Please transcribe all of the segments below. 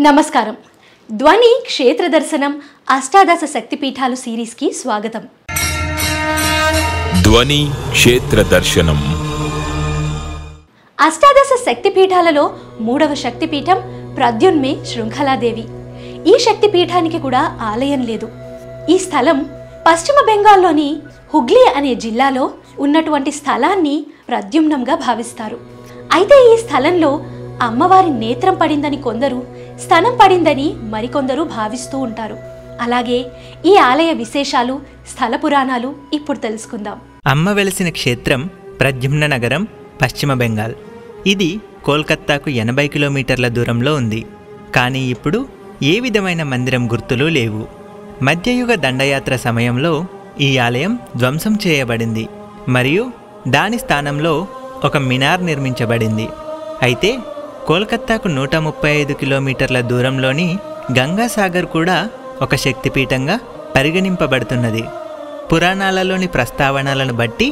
నమస్కారం. ధ్వని క్షేత్ర దర్శనం అష్టాదశ శక్తిపీఠాలు సిరీస్కి స్వాగతం. ధ్వని క్షేత్ర దర్శనం. అష్టాదశ శక్తిపీఠాలలో మూడవ శక్తిపీఠం ప్రద్యున్మే శృంఖలాదేవి. ఈ శక్తిపీఠానికి కూడా ఆలయం లేదు. ఈ స్థలం పశ్చిమ బెంగాల్లోని హుగ్లీ అనే జిల్లాలో ఉన్నటువంటి స్థలాన్ని ప్రద్యుమ్నంగా భావిస్తారు. అయితే ఈ స్థలంలో అమ్మవారి నేత్రం పడిందని కొందరు స్థనం పడిందని మరికొందరు భావిస్తూ ఉంటారు. అలాగే ఈ ఆలయ విశేషాలు స్థల పురాణాలు ఇప్పుడు తెలుసుకుందాం. అమ్మ వెలిసిన క్షేత్రం ప్రద్యుమ్న నగరం పశ్చిమ బెంగాల్. ఇది కోల్కత్తాకు ఎనభై కిలోమీటర్ల దూరంలో ఉంది. కానీ ఇప్పుడు ఏ విధమైన మందిరం గుర్తులు లేవు. మధ్యయుగ దండయాత్ర సమయంలో ఈ ఆలయం ధ్వంసం చేయబడింది. మరియు దాని స్థానంలో ఒక మినార్ నిర్మించబడింది. అయితే కోల్కత్తాకు నూట ముప్పై ఐదు కిలోమీటర్ల దూరంలోని గంగాసాగర్ కూడా ఒక శక్తిపీఠంగా పరిగణింపబడుతున్నది. పురాణాలలోని ప్రస్తావనలను బట్టి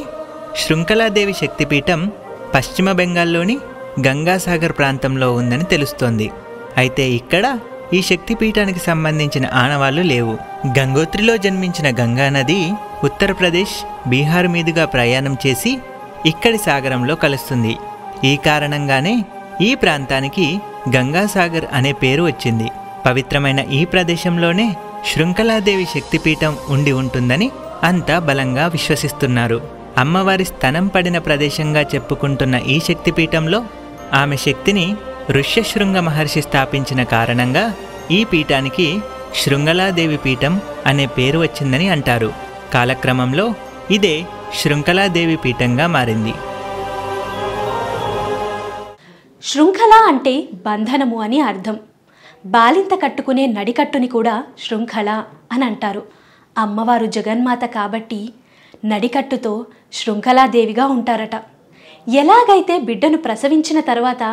శృంఖలాదేవి శక్తిపీఠం పశ్చిమ బెంగాల్లోని గంగాసాగర్ ప్రాంతంలో ఉందని తెలుస్తోంది. అయితే ఇక్కడ ఈ శక్తిపీఠానికి సంబంధించిన ఆనవాళ్ళు లేవు. గంగోత్రిలో జన్మించిన గంగా నది ఉత్తరప్రదేశ్ బీహార్ మీదుగా ప్రయాణం చేసి ఇక్కడి సాగరంలో కలుస్తుంది. ఈ కారణంగానే ఈ ప్రాంతానికి గంగాసాగర్ అనే పేరు వచ్చింది. పవిత్రమైన ఈ ప్రదేశంలోనే శృంఖలాదేవి శక్తిపీఠం ఉండి ఉంటుందని అంతా బలంగా విశ్వసిస్తున్నారు. అమ్మవారి స్థనం పడిన ప్రదేశంగా చెప్పుకుంటున్న ఈ శక్తిపీఠంలో ఆమె శక్తిని ఋష్యశృంగ మహర్షి స్థాపించిన కారణంగా ఈ పీఠానికి శృంగలాదేవి పీఠం అనే పేరు వచ్చిందని అంటారు. కాలక్రమంలో ఇదే శృంఖలాదేవి పీఠంగా మారింది. శృంఖల అంటే బంధనము అని అర్థం. బాలింత కట్టుకునే నడికట్టుని కూడా శృంఖల అని అంటారు. అమ్మవారు జగన్మాత కాబట్టి నడికట్టుతో శృంఖలాదేవిగా ఉంటారట. ఎలాగైతే బిడ్డను ప్రసవించిన తర్వాత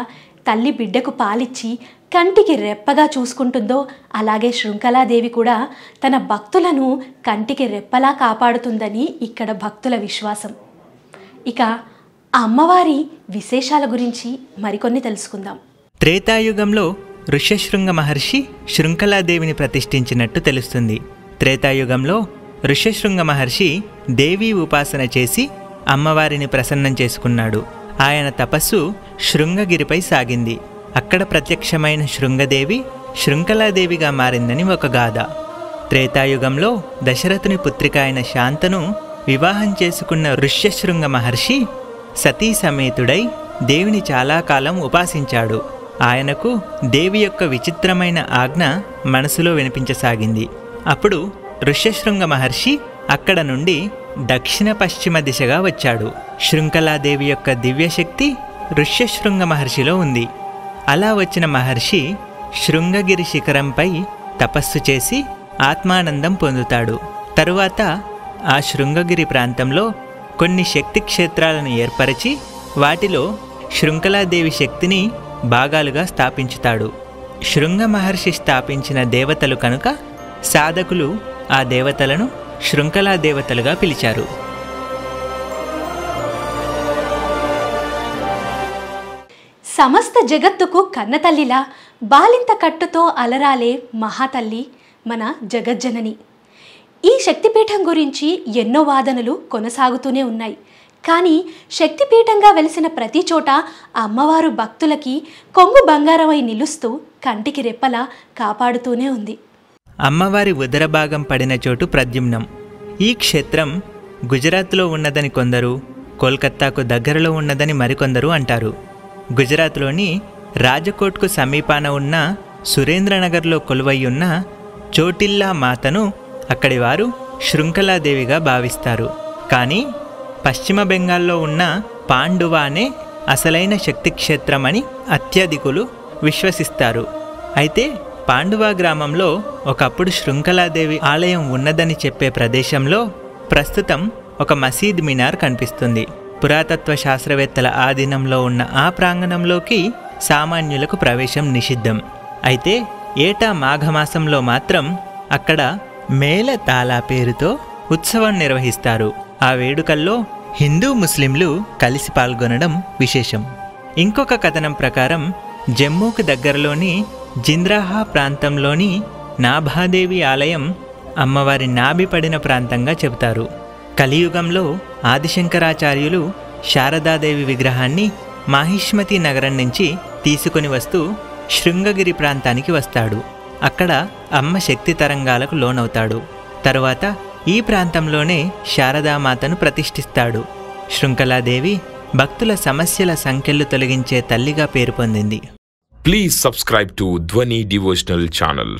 తల్లి బిడ్డకు పాలిచ్చి కంటికి రెప్పగా చూసుకుంటుందో అలాగే శృంఖలాదేవి కూడా తన భక్తులను కంటికి రెప్పలా కాపాడుతుందని ఇక్కడ భక్తుల విశ్వాసం. ఇక ఆ అమ్మవారి విశేషాల గురించి మరికొన్ని తెలుసుకుందాం. త్రేతాయుగంలో ఋష్యశృంగ మహర్షి శృంఖలాదేవిని ప్రతిష్ఠించినట్టు తెలుస్తుంది. త్రేతాయుగంలో ఋష్యశృంగ మహర్షి దేవీ ఉపాసన చేసి అమ్మవారిని ప్రసన్నం చేసుకున్నాడు. ఆయన తపస్సు శృంగగిరిపై సాగింది. అక్కడ ప్రత్యక్షమైన శృంగదేవి శృంఖలాదేవిగా మారిందని ఒక గాథ. త్రేతాయుగంలో దశరథుని పుత్రిక అయిన శాంతను వివాహం చేసుకున్న ఋష్యశృంగ మహర్షి సతీ సమేతుడై దేవిని చాలా కాలం ఉపాసించాడు. ఆయనకు దేవి యొక్క విచిత్రమైన ఆజ్ఞ మనసులో వినిపించసాగింది. అప్పుడు ఋష్యశృంగ మహర్షి అక్కడ నుండి దక్షిణ పశ్చిమ దిశగా వచ్చాడు. శృంఖలాదేవి యొక్క దివ్యశక్తి ఋష్యశృంగ మహర్షిలో ఉంది. అలా వచ్చిన మహర్షి శృంగగిరి శిఖరంపై తపస్సు చేసి ఆత్మానందం పొందుతాడు. తరువాత ఆ శృంగగిరి ప్రాంతంలో కొన్ని శక్తి క్షేత్రాలను ఏర్పరిచి వాటిలో శృంఖలాదేవి శక్తిని భాగాలుగా స్థాపించుతాడు. శృంగ మహర్షి స్థాపించిన దేవతలు కనుక సాధకులు ఆ దేవతలను శృంఖలా దేవతలుగా పిలిచారు. సమస్త జగత్తుకు కన్నతల్లిలా బాలింత కట్టుతో అలరాలే మహాతల్లి మన జగజ్జనని. ఈ శక్తిపీఠం గురించి ఎన్నో వాదనలు కొనసాగుతూనే ఉన్నాయి. కానీ శక్తిపీఠంగా వెలిసిన ప్రతి చోట అమ్మవారు భక్తులకి కొంగు బంగారమై నిలుస్తూ కంటికి రెప్పలా కాపాడుతూనే ఉంది. అమ్మవారి ఉదర భాగం పడిన చోటు ప్రద్యుమ్నం. ఈ క్షేత్రం గుజరాత్లో ఉన్నదని కొందరు కోల్కత్తాకు దగ్గరలో ఉన్నదని మరికొందరు అంటారు. గుజరాత్లోని రాజకోట్కు సమీపాన ఉన్న సురేంద్రనగర్లో కొలువై ఉన్న చోటిల్లా మాతను అక్కడి వారు శృంఖలాదేవిగా భావిస్తారు. కానీ పశ్చిమ బెంగాల్లో ఉన్న పాండువానే అసలైన శక్తి క్షేత్రమని అత్యధికులు విశ్వసిస్తారు. అయితే పాండువా గ్రామంలో ఒకప్పుడు శృంఖలాదేవి ఆలయం ఉన్నదని చెప్పే ప్రదేశంలో ప్రస్తుతం ఒక మసీద్ మినార్ కనిపిస్తుంది. పురాతత్వ శాస్త్రవేత్తల ఆధీనంలో ఉన్న ఆ ప్రాంగణంలోకి సామాన్యులకు ప్రవేశం నిషిద్ధం. అయితే ఏటా మాఘమాసంలో మాత్రం అక్కడ మేళ పేరుతో ఉత్సవం నిర్వహిస్తారు. ఆ వేడుకల్లో హిందూ ముస్లింలు కలిసి పాల్గొనడం విశేషం. ఇంకొక కథనం ప్రకారం జమ్మూకు దగ్గరలోని జింద్రాహా ప్రాంతంలోని నాభాదేవి ఆలయం అమ్మవారి నాభి పడిన ప్రాంతంగా చెబుతారు. కలియుగంలో ఆదిశంకరాచార్యులు శారదాదేవి విగ్రహాన్ని మాహిష్మతి నగరం నుంచి తీసుకొని వస్తూ శృంగగిరి ప్రాంతానికి వస్తాడు. అక్కడ అమ్మ శక్తి తరంగాలకు లోనవుతాడు. తరువాత ఈ ప్రాంతంలోనే శారదామాతను ప్రతిష్ఠిస్తాడు. శృంఖలాదేవి భక్తుల సమస్యల సంఖ్యలు తొలగించే తల్లిగా పేరు పొందింది. Please subscribe to Dhwani devotional channel